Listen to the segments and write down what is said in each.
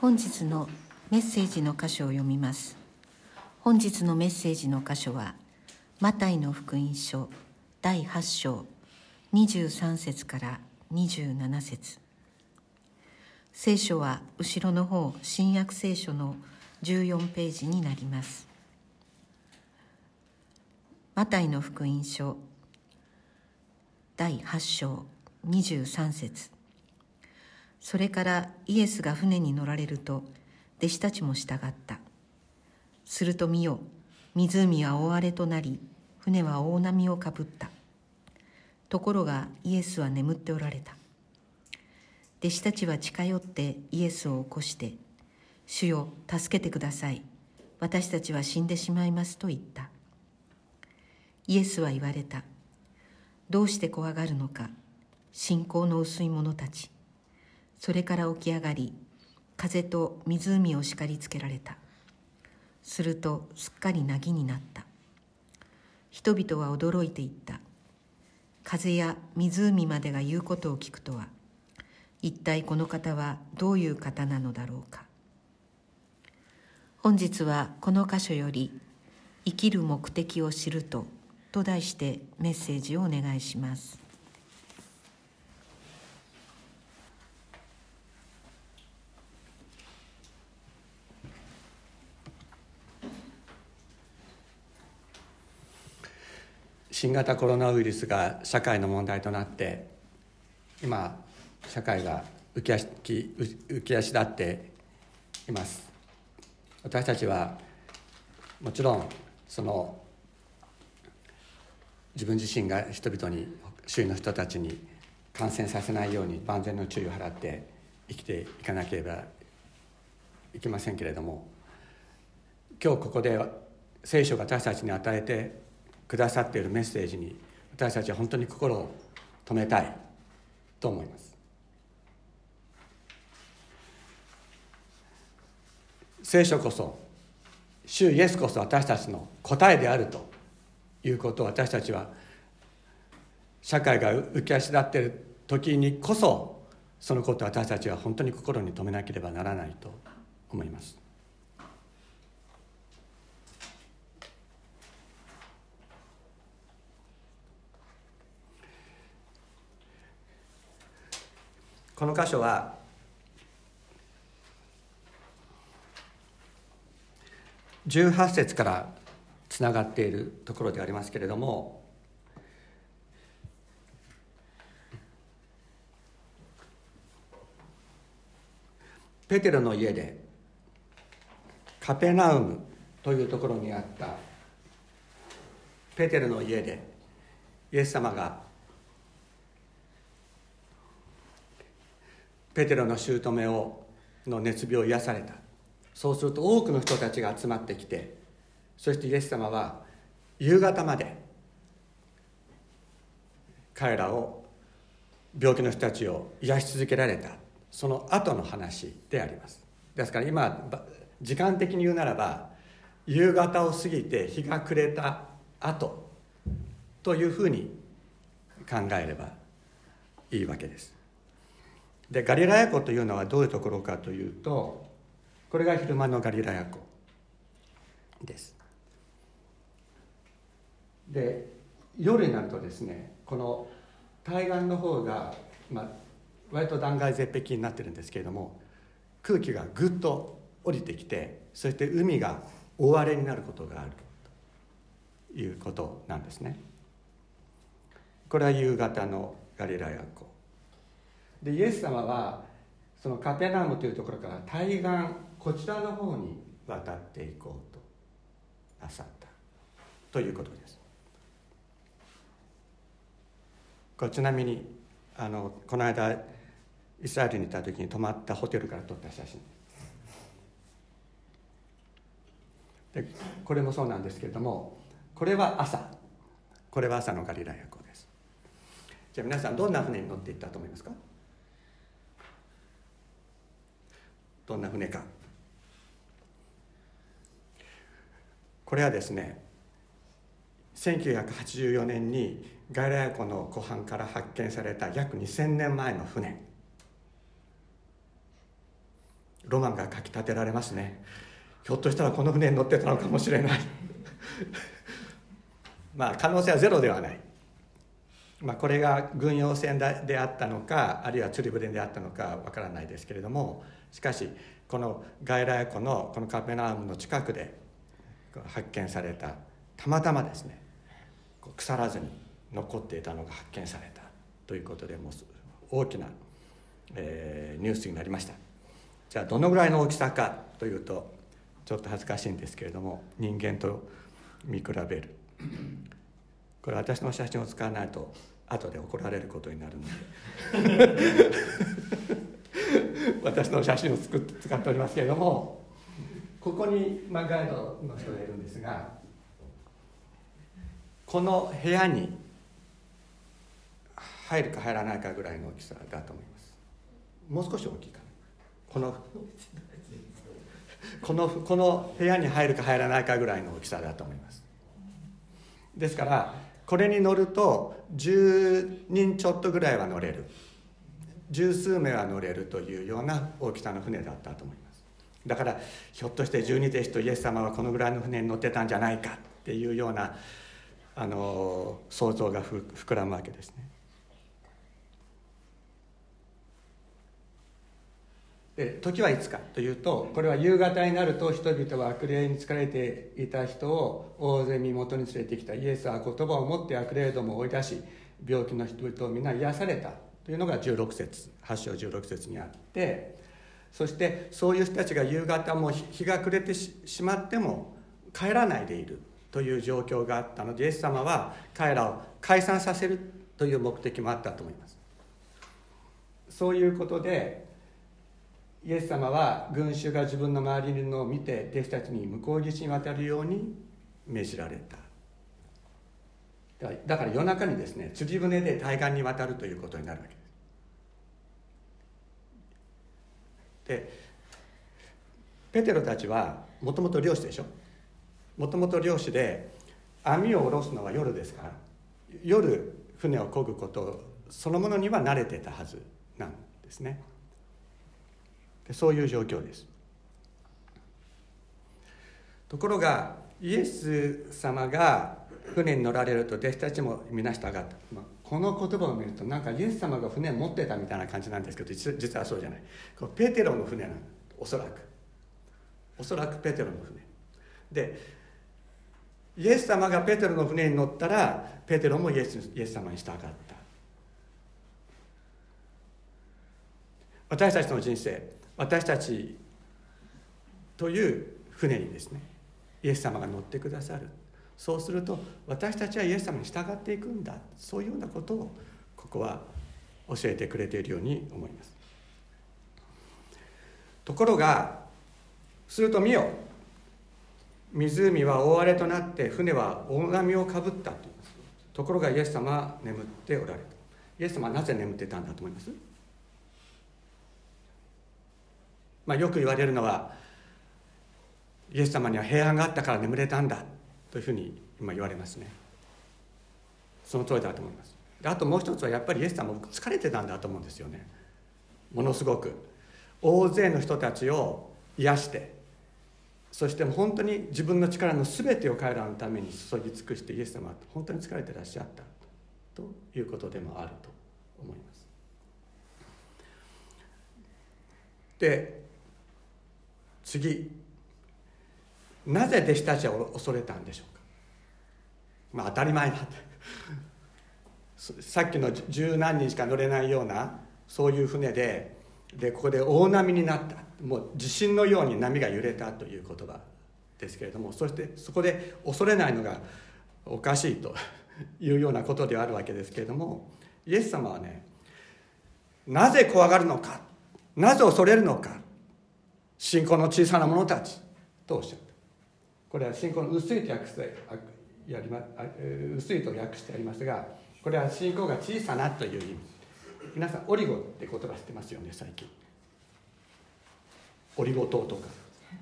本日のメッセージの箇所を読みます。本日のメッセージの箇所はマタイの福音書第8章23節から27節。聖書は後ろの方新約聖書の14ページになります。マタイの福音書第8章23節。それからイエスが船に乗られると弟子たちも従った。すると見よ湖は大荒れとなり船は大波をかぶった。ところがイエスは眠っておられた。弟子たちは近寄ってイエスを起こして「主よ助けてください。私たちは死んでしまいます」と言った。イエスは言われた。どうして怖がるのか。信仰の薄い者たち。それから起き上がり風と湖を叱りつけられた。するとすっかり凪になった。人々は驚いていった。風や湖までが言うことを聞くとは一体この方はどういう方なのだろうか。本日はこの箇所より「生きる目的を知ると」と題してメッセージをお願いします。新型コロナウイルスが社会の問題となって今社会が浮き足浮き足立っています。私たちはもちろんその自分自身が人々に周囲の人たちに感染させないように万全の注意を払って生きていかなければいけませんけれども今日ここで聖書が私たちに与えてくださっているメッセージに私たちは本当に心を止めたいと思います聖書こそ主イエスこそ私たちの答えであるということを私たちは社会が浮き足立っている時にこそそのことを私たちは本当に心に留めなければならないと思います。この箇所は18節からつながっているところでありますけれどもペテロの家でカペナウムというところにあったペテロの家でイエス様がペテロの姑をの熱病を癒された。そうすると多くの人たちが集まってきてそしてイエス様は夕方まで彼らを病気の人たちを癒し続けられた。その後の話であります。ですから今時間的に言うならば夕方を過ぎて日が暮れた後というふうに考えればいいわけです。でガリラヤ湖というのはどういうところかというとこれが昼間のガリラヤ湖です。で夜になるとですねこの対岸の方が、まあ、割と断崖絶壁になってるんですけれども空気がぐっと降りてきてそして海が大荒れになることがあるということなんですね。これは夕方のガリラヤ湖。でイエス様はそのカペナムというところから対岸こちらの方に渡っていこうとなさったということです。これちなみにあのこの間イスラエルにいた時に泊まったホテルから撮った写真。でこれもそうなんですけれどもこれは朝。これは朝のガリラヤ湖です。じゃあ皆さんどんな船に乗っていったと思いますか？どんな船か。これはですね1984年にガイラヤ湖の湖畔から発見された約2000年前の船。ロマンがかき立てられますね。ひょっとしたらこの船に乗ってたのかもしれない。まあ可能性はゼロではない。まあ、これが軍用船であったのかあるいは釣り船であったのかわからないですけれどもしかしこの外来湖のこのカペナームの近くで発見されたたまたまですね腐らずに残っていたのが発見されたということでもう大きな、えー、ニュースになりました。じゃあどのぐらいの大きさかというとちょっと恥ずかしいんですけれども人間と見比べる。これ私の写真を使わないと後で怒られることになるので。私の写真を使っておりますけれども。ここに、まあ、ガイドの人がいるんですがこの部屋に入るか入らないかぐらいの大きさだと思います。もう少し大きいかな。この このこの部屋に入るか入らないかぐらいの大きさだと思います。ですからこれに乗ると10人ちょっとぐらいは乗れる。十数名は乗れるというような大きさの船だったと思います。だからひょっとして十二弟子とイエス様はこのぐらいの船に乗ってたんじゃないかっていうようなあの想像が膨らむわけですね。で時はいつかというとこれは夕方になると人々は悪霊に疲れていた人を大勢身元に連れてきたイエスは言葉を持って悪霊どもを追い出し病気の人々を皆癒されたというのが16節8章16節にあってそしてそういう人たちが夕方も日が暮れてしまっても帰らないでいるという状況があったのでイエス様は彼らを解散させるという目的もあったと思います。そういうことでイエス様は群衆が自分の周りにいるのを見て弟子たちに向こう岸に渡るように命じられた。だから夜中にですね釣り船で対岸に渡るということになるわけです。でペテロたちはもともと漁師でしょ？もともと漁師で網を下ろすのは夜ですから夜船を漕ぐことそのものには慣れてたはずなんですね。そういう状況です。ところがイエス様が船に乗られると弟子たちも皆従った、まあ、この言葉を見るとなんかイエス様が船持ってたみたいな感じなんですけど実はそうじゃない。こペテロの船なのおそらく。おそらくペテロの船。でイエス様がペテロの船に乗ったらペテロもイエスイエス様に従った。私たちの人生私たちという船にですねイエス様が乗ってくださる。そうすると私たちはイエス様に従っていくんだ。そういうようなことをここは教えてくれているように思います。ところがすると見よ。湖は大荒れとなって船は大波をかぶったとところがイエス様は眠っておられた。イエス様はなぜ眠ってたんだと思います？まあ、よく言われるのはイエス様には平安があったから眠れたんだというふうに今言われますね。その通りだと思います。あともう一つはやっぱりイエス様疲れてたんだと思うんですよね。ものすごく。大勢の人たちを癒してそして本当に自分の力の全てを彼らのために注ぎ尽くしてイエス様は本当に疲れてらっしゃったということでもあると思います。で次。なぜ弟子たちは恐れたんでしょうか？まあ当たり前だって さっきの十何人しか乗れないようなそういう船ででここで大波になった。もう地震のように波が揺れたという言葉ですけれどもそしてそこで恐れないのがおかしいと いうようなことではあるわけですけれどもイエス様はねなぜ怖がるのかなぜ恐れるのか信仰の小さな者たちとおっしゃった。これは信仰の薄いと訳してやりま薄いと訳してありますがこれは信仰が小さなという意味。皆さんオリゴって言葉知ってますよね最近。オリゴ糖とか。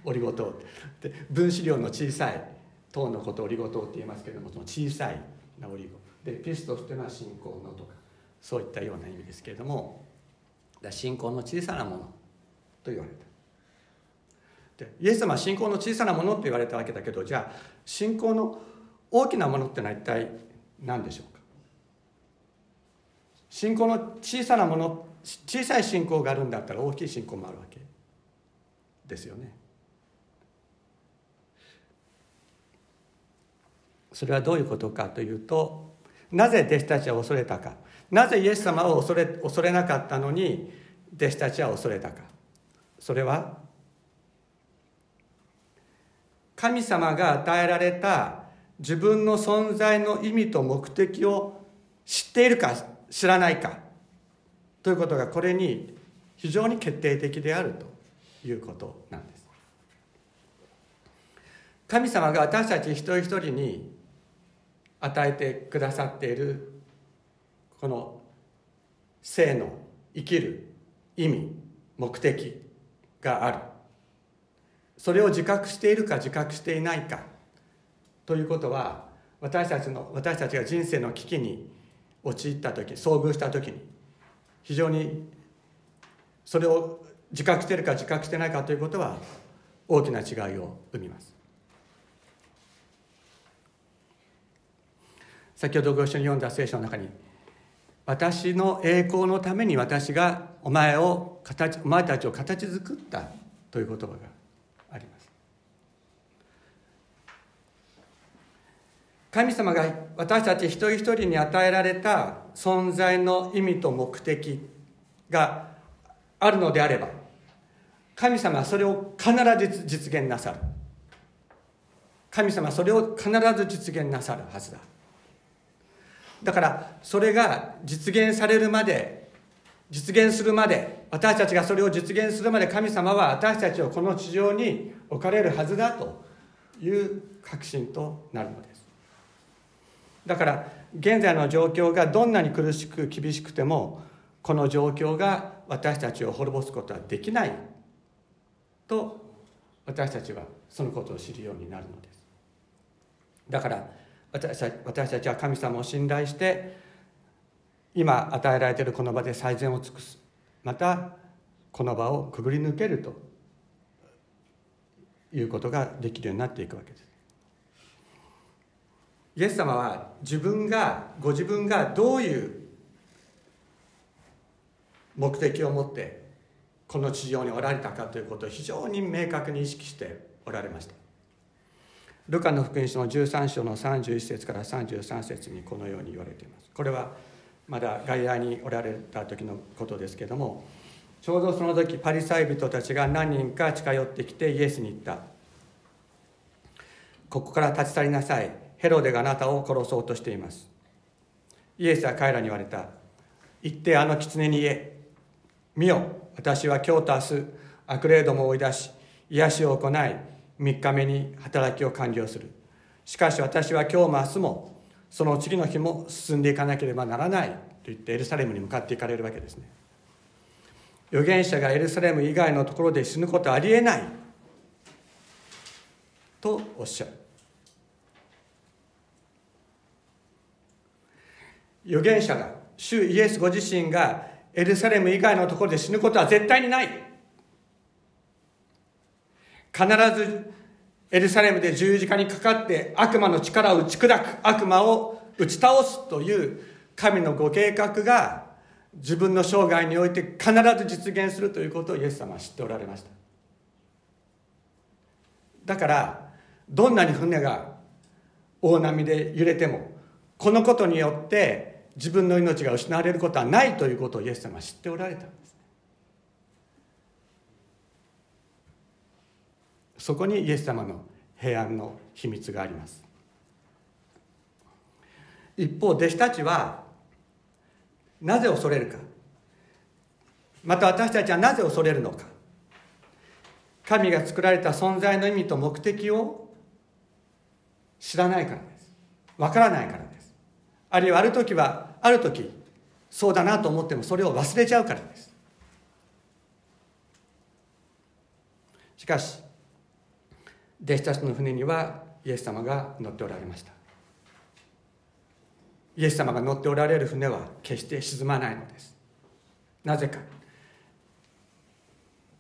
オリゴ糖って。分子量の小さい糖のことをオリゴ糖って言いますけれどもその小さいなオリゴ。でピストスというのは信仰のとか。そういったような意味ですけれども。信仰の小さなものと言われた。でイエス様は信仰の小さなものって言われたわけだけどじゃあ信仰の大きなものってのは一体何でしょうか？信仰の小さなもの小さい信仰があるんだったら大きい信仰もあるわけですよね。それはどういうことかというとなぜ弟子たちは恐れたか？なぜイエス様を恐れ恐れなかったのに弟子たちは恐れたか？それは神様が与えられた自分の存在の意味と目的を知っているか知らないかということがこれに非常に決定的であるということなんです。神様が私たち一人一人に与えてくださっているこの生の生きる意味目的がある。それを自覚しているか自覚していないか。ということは私たちの私たちが人生の危機に陥った時遭遇した時に非常にそれを自覚しているか自覚してないかということは大きな違いを生みます。先ほどご一緒に読んだ聖書の中に私の栄光のために私がお前を形お前たちを形作ったという言葉があります神様が私たち一人一人に与えられた存在の意味と目的があるのであれば神様はそれを必ず実現なさる。神様はそれを必ず実現なさるはずだ。だからそれが実現されるまで実現するまで私たちがそれを実現するまで神様は私たちをこの地上に置かれるはずだという確信となるのです。だから現在の状況がどんなに苦しく厳しくてもこの状況が私たちを滅ぼすことはできないと私たちはそのことを知るようになるのです。だから私たちは神様を信頼して今与えられているこの場で最善を尽くす。またこの場をくぐり抜けるということができるようになっていくわけです。イエス様は自分がご自分がどういう目的を持ってこの地上におられたかということを非常に明確に意識しておられました。ルカの福音書の13章の31節から33節にこのように言われています。これはまだ外来におられた時のことですけどもちょうどその時パリサイ人たちが何人か近寄ってきてイエスに言った。ここから立ち去りなさい。ヘロデがあなたを殺そうとしています。イエスは彼らに言われた。行ってあの狐に言え。見よ私は今日と明日悪霊どもを追い出し癒しを行い3日目に働きを完了する。しかし私は今日も明日もその次の日も進んでいかなければならないと言ってエルサレムに向かっていかれるわけですね。預言者がエルサレム以外のところで死ぬことはありえないとおっしゃる。預言者が主イエスご自身がエルサレム以外のところで死ぬことは絶対にない。必ずエルサレムで十字架にかかって悪魔の力を打ち砕く悪魔を打ち倒すという神のご計画が自分の生涯において必ず実現するということをイエス様は知っておられました。だからどんなに船が大波で揺れてもこのことによって自分の命が失われることはないということをイエス様は知っておられたんですそこにイエス様の平安の秘密があります。一方弟子たちはなぜ恐れるか。また私たちはなぜ恐れるのか。神が作られた存在の意味と目的を知らないからです。わからないからあるいはある時はある時そうだなと思ってもそれを忘れちゃうからです。しかし弟子たちの船にはイエス様が乗っておられました。イエス様が乗っておられる船は決して沈まないのです。なぜか。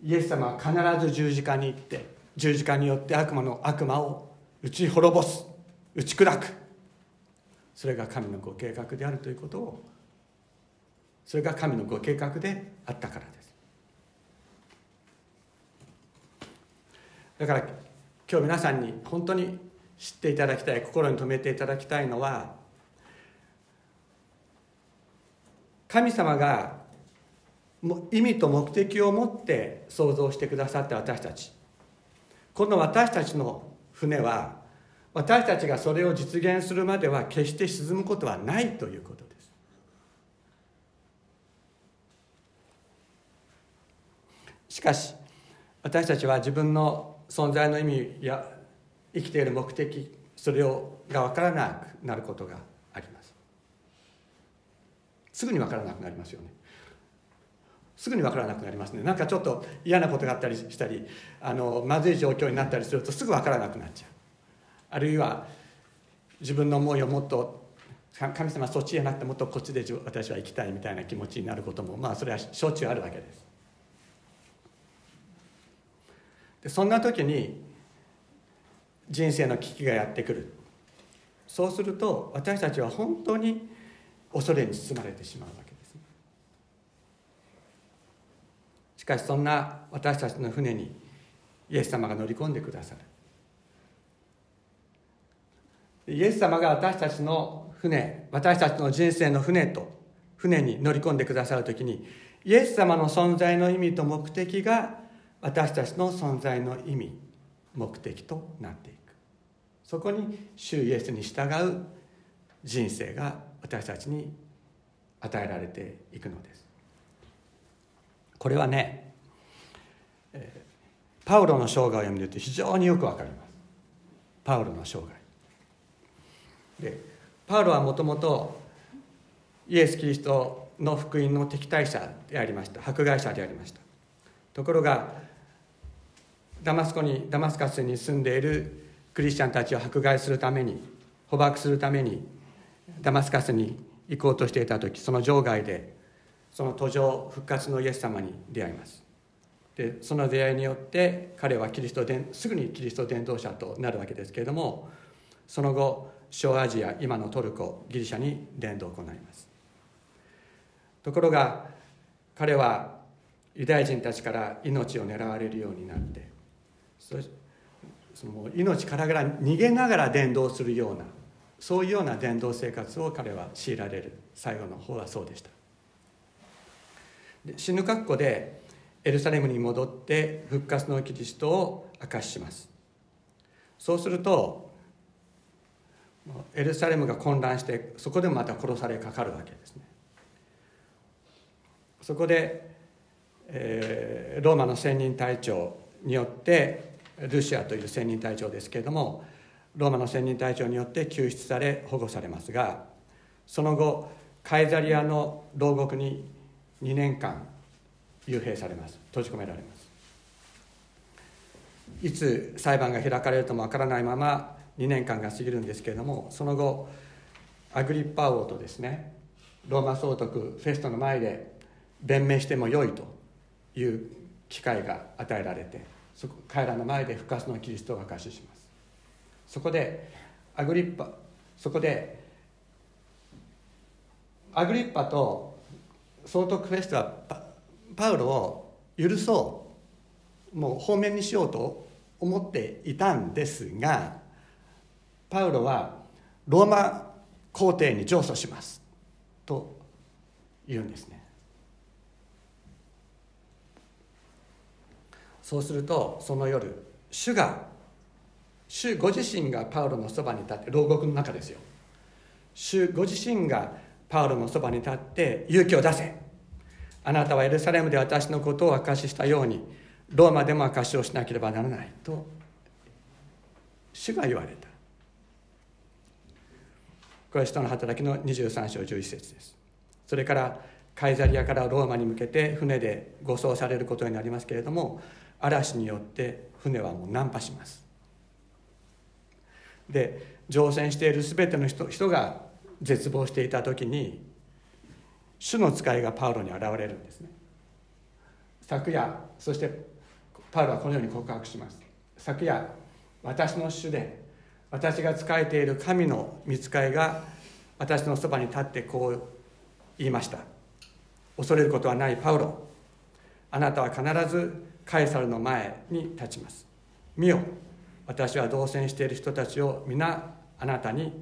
イエス様は必ず十字架に行って十字架によって悪魔の悪魔を打ち滅ぼす打ち砕く。それが神のご計画であるということをそれが神のご計画であったからです。だから今日皆さんに本当に知っていただきたい心に留めていただきたいのは神様が意味と目的を持って創造してくださった私たち。この私たちの船は私たちがそれを実現するまでは決して沈むことはないということです。しかし私たちは自分の存在の意味や生きている目的それをが分からなくなることがあります。すぐに分からなくなりますよね。すぐに分からなくなりますね。なんかちょっと嫌なことがあったりしたりあのまずい状況になったりするとすぐ分からなくなっちゃう。あるいは自分の思いをもっと神様そっちじゃなくてもっとこっちで私は行きたいみたいな気持ちになることもまあそれはしょっちゅうあるわけです。でそんな時に人生の危機がやってくる。そうすると私たちは本当に恐れに包まれてしまうわけです。しかしそんな私たちの船にイエス様が乗り込んでくださる。イエス様が私たちの船私たちの人生の船と船に乗り込んでくださる時にイエス様の存在の意味と目的が私たちの存在の意味目的となっていく。そこに主イエスに従う人生が私たちに与えられていくのです。これはね、パウロの生涯を読みると非常によくわかります。パウロの生涯。でパウロはもともとイエス・キリストの福音の敵対者でありました。迫害者でありました。ところがダマスコにダマスカスに住んでいるクリスチャンたちを迫害するために捕獲するためにダマスカスに行こうとしていた時その場外でその途上復活のイエス様に出会います。でその出会いによって彼はキリストすぐにキリスト伝道者となるわけですけれどもその後小アジア今のトルコギリシャに伝道を行います。ところが彼はユダヤ人たちから命を狙われるようになってその命からがら逃げながら伝道するようなそういうような伝道生活を彼は強いられる最後の方はそうでした。で死ぬ格好でエルサレムに戻って復活のキリストを明かしします。そうするとエルサレムが混乱してそこでまた殺されかかるわけですね。そこで、えー、ローマの専任隊長によってルシアという専任隊長ですけれどもローマの専任隊長によって救出され保護されますがその後カイザリアの牢獄に2年間幽閉されます。閉じ込められます。いつ裁判が開かれるともわからないまま2年間が過ぎるんですけれどもその後アグリッパ王とですねローマ総督フェストの前で弁明してもよいという機会が与えられてそこ彼らの前で復活のキリストを明かしします。そこでアグリッパそこでアグリッパと総督フェストはパウロを許そうもう方面にしようと思っていたんですがパウロはローマ皇帝に上訴しますと言うんですね。そうするとその夜主が主ご自身がパウロのそばに立って牢獄の中ですよ。主ご自身がパウロのそばに立って勇気を出せ。あなたはエルサレムで私のことを証ししたようにローマでも証しをしなければならないと主が言われた。これは人の働きの23章11節です。それからカイザリアからローマに向けて船で護送されることになりますけれども嵐によって船はもう難破します。で乗船している全ての人人が絶望していた時に主の使いがパウロに現れるんですね。昨夜そしてパウロはこのように告白します。昨夜私の主で私が仕えている神の見つかいが私のそばに立ってこう言いました。恐れることはないパウロ。あなたは必ずカエサルの前に立ちます。見よ。私は同棲している人たちを皆あなたに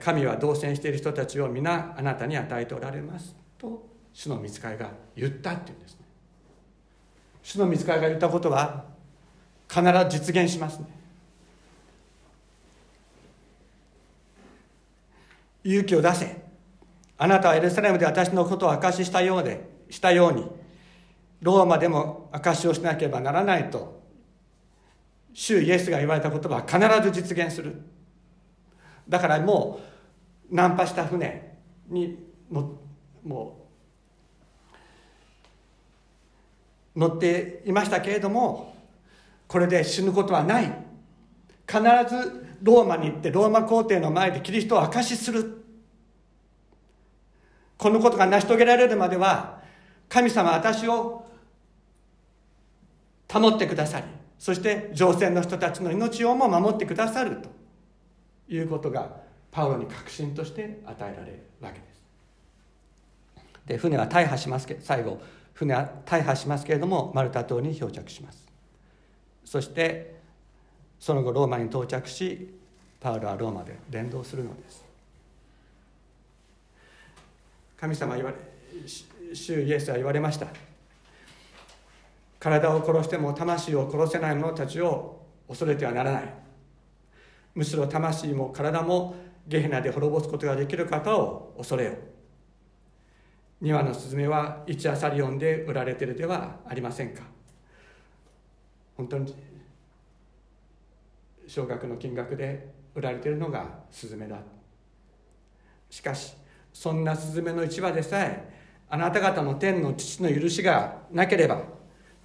神は同棲している人たちを皆あなたに与えておられます。と主の見つかいが言ったっていうんですね。主の見つかいが言ったことは必ず実現しますね。勇気を出せ。あなたはエルサレムで私のことを証ししたようでしたようにローマでも証しをしなければならないと主イエスが言われた言葉は必ず実現する。だからもうナンパした船にのもう乗っていましたけれどもこれで死ぬことはない。必ずローマに行ってローマ皇帝の前でキリストを証しする。このことが成し遂げられるまでは神様私を保ってくださりそして乗船の人たちの命をも守ってくださるということがパウロに確信として与えられるわけです。で船は大破しますけ最後船は大破しますけれどもマルタ島に漂着します。そしてその後ローマに到着しパウロはローマで伝道するのです。神様言われ主イエスは言われました。体を殺しても魂を殺せない者たちを恐れてはならない。むしろ魂も体もゲヘナで滅ぼすことができる方を恐れよ。2羽のスズメは1アサリオンで売られてるではありませんか。本当に少額の金額で売られているのがスズメだ。しかしそんなスズメの1羽でさえあなた方の天の父の許しがなければ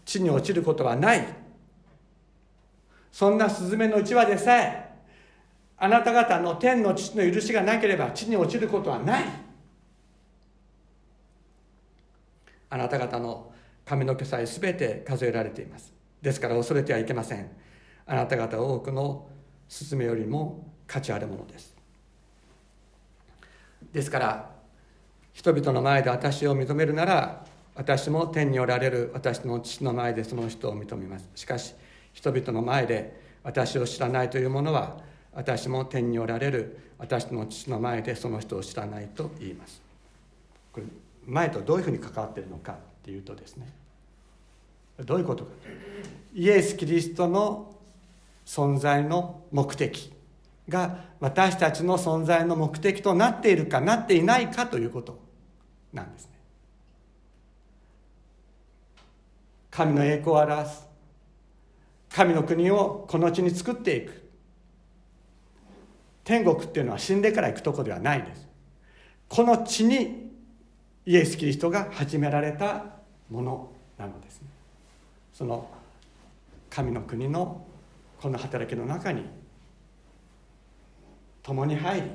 地に落ちることはない。そんなスズメの1羽でさえあなた方の天の父の許しがなければ地に落ちることはない。あなた方の髪の毛さえ全て数えられています。ですから恐れてはいけません。あなた方多くのスズメよりも価値あるものです。ですから人々の前で私を認めるなら私も天におられる私の父の前でその人を認めます。しかし人々の前で私を知らないというものは私も天におられる私の父の前でその人を知らないと言います。これ前とどういうふうに関わっているのかっていうとですねどういうことか。イエス・キリストの存在の目的が私たちの存在の目的となっているかなっていないかということなんですね。神の栄光を表す。神の国をこの地に作っていく。天国っていうのは死んでから行くとこではないです。この地にイエス・キリストが始められたものなのですね。その神の国のこの働きの中に共に入り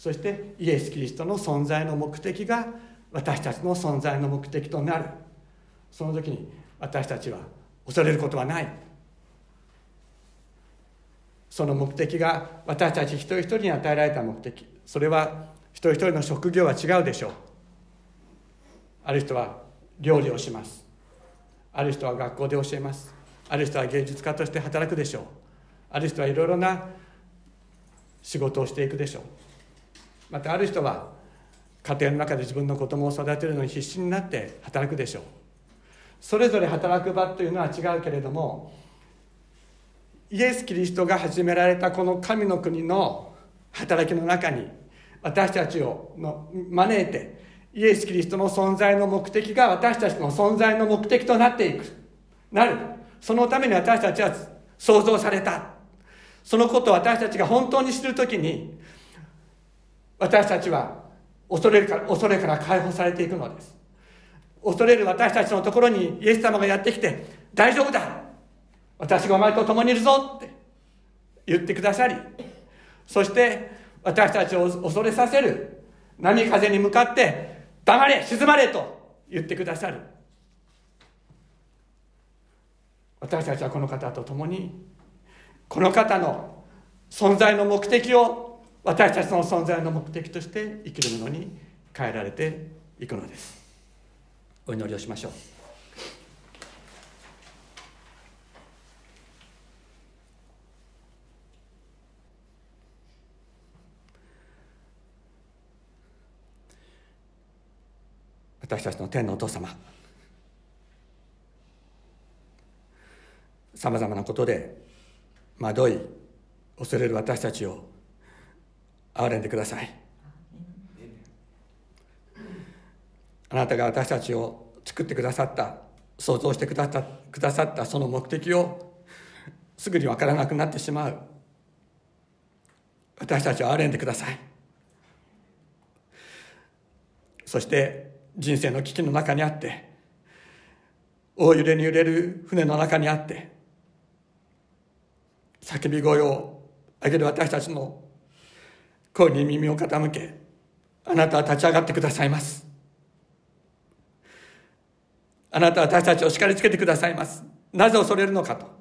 そしてイエス・キリストの存在の目的が私たちの存在の目的となる。その時に私たちは恐れることはない。その目的が私たち一人一人に与えられた目的。それは一人一人の職業は違うでしょう。ある人は料理をします。ある人は学校で教えます。ある人は芸術家として働くでしょう。ある人はいろいろな仕事をしていくでしょう。またある人は家庭の中で自分の子供を育てるのに必死になって働くでしょう。それぞれ働く場というのは違うけれどもイエス・キリストが始められたこの神の国の働きの中に私たちをの招いてイエス・キリストの存在の目的が私たちの存在の目的となっていく。なる。そのために私たちは創造された。そのことを私たちが本当に知るときに私たちは恐れるから恐れから解放されていくのです。恐れる私たちのところにイエス様がやってきて大丈夫だ。私がお前と共にいるぞって言ってくださりそして私たちを恐れさせる。波風に向かって黙れ沈まれと言ってくださる。私たちはこの方と共にこの方の存在の目的を私たちの存在の目的として生きるものに変えられていくのです。お祈りをしましょう。私たちの天のお父様さまざまなことで惑い恐れる私たちを憐れんでください。あなたが私たちを作ってくださった想像してくださくださったその目的をすぐに分からなくなってしまう。私たちを憐れんでください。そして人生の危機の中にあって大揺れに揺れる船の中にあって叫び声を上げる私たちの声に耳を傾けあなたは立ち上がってくださいます。あなたは私たちを叱りつけてくださいます。なぜ恐れるのかと。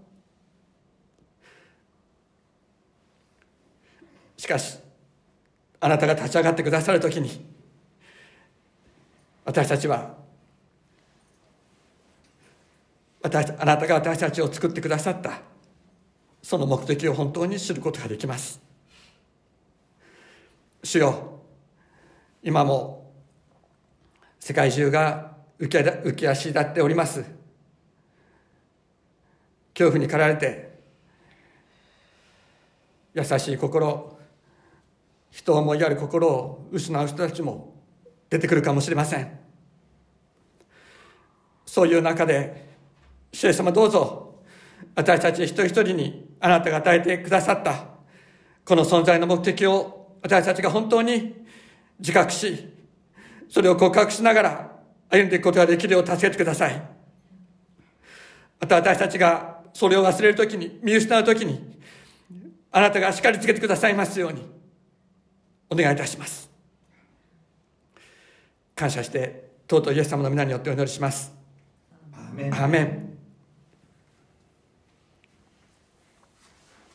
しかしあなたが立ち上がってくださるときに私たちは私あなたが私たちを作ってくださったその目的を本当に知ることができます。主よ今も世界中が浮き足立っております。恐怖に駆られて優しい心人を思いやる心を失う人たちも出てくるかもしれません。そういう中で主様どうぞ私たち一人一人にあなたが与えてくださったこの存在の目的を私たちが本当に自覚しそれを告白しながら歩んでいくことができるよう助けてください。また私たちがそれを忘れるときに見失うときにあなたがしっかりつけてくださいますようにお願いいたします。感謝してとうとうイエス様の皆によってお祈りします。アーメン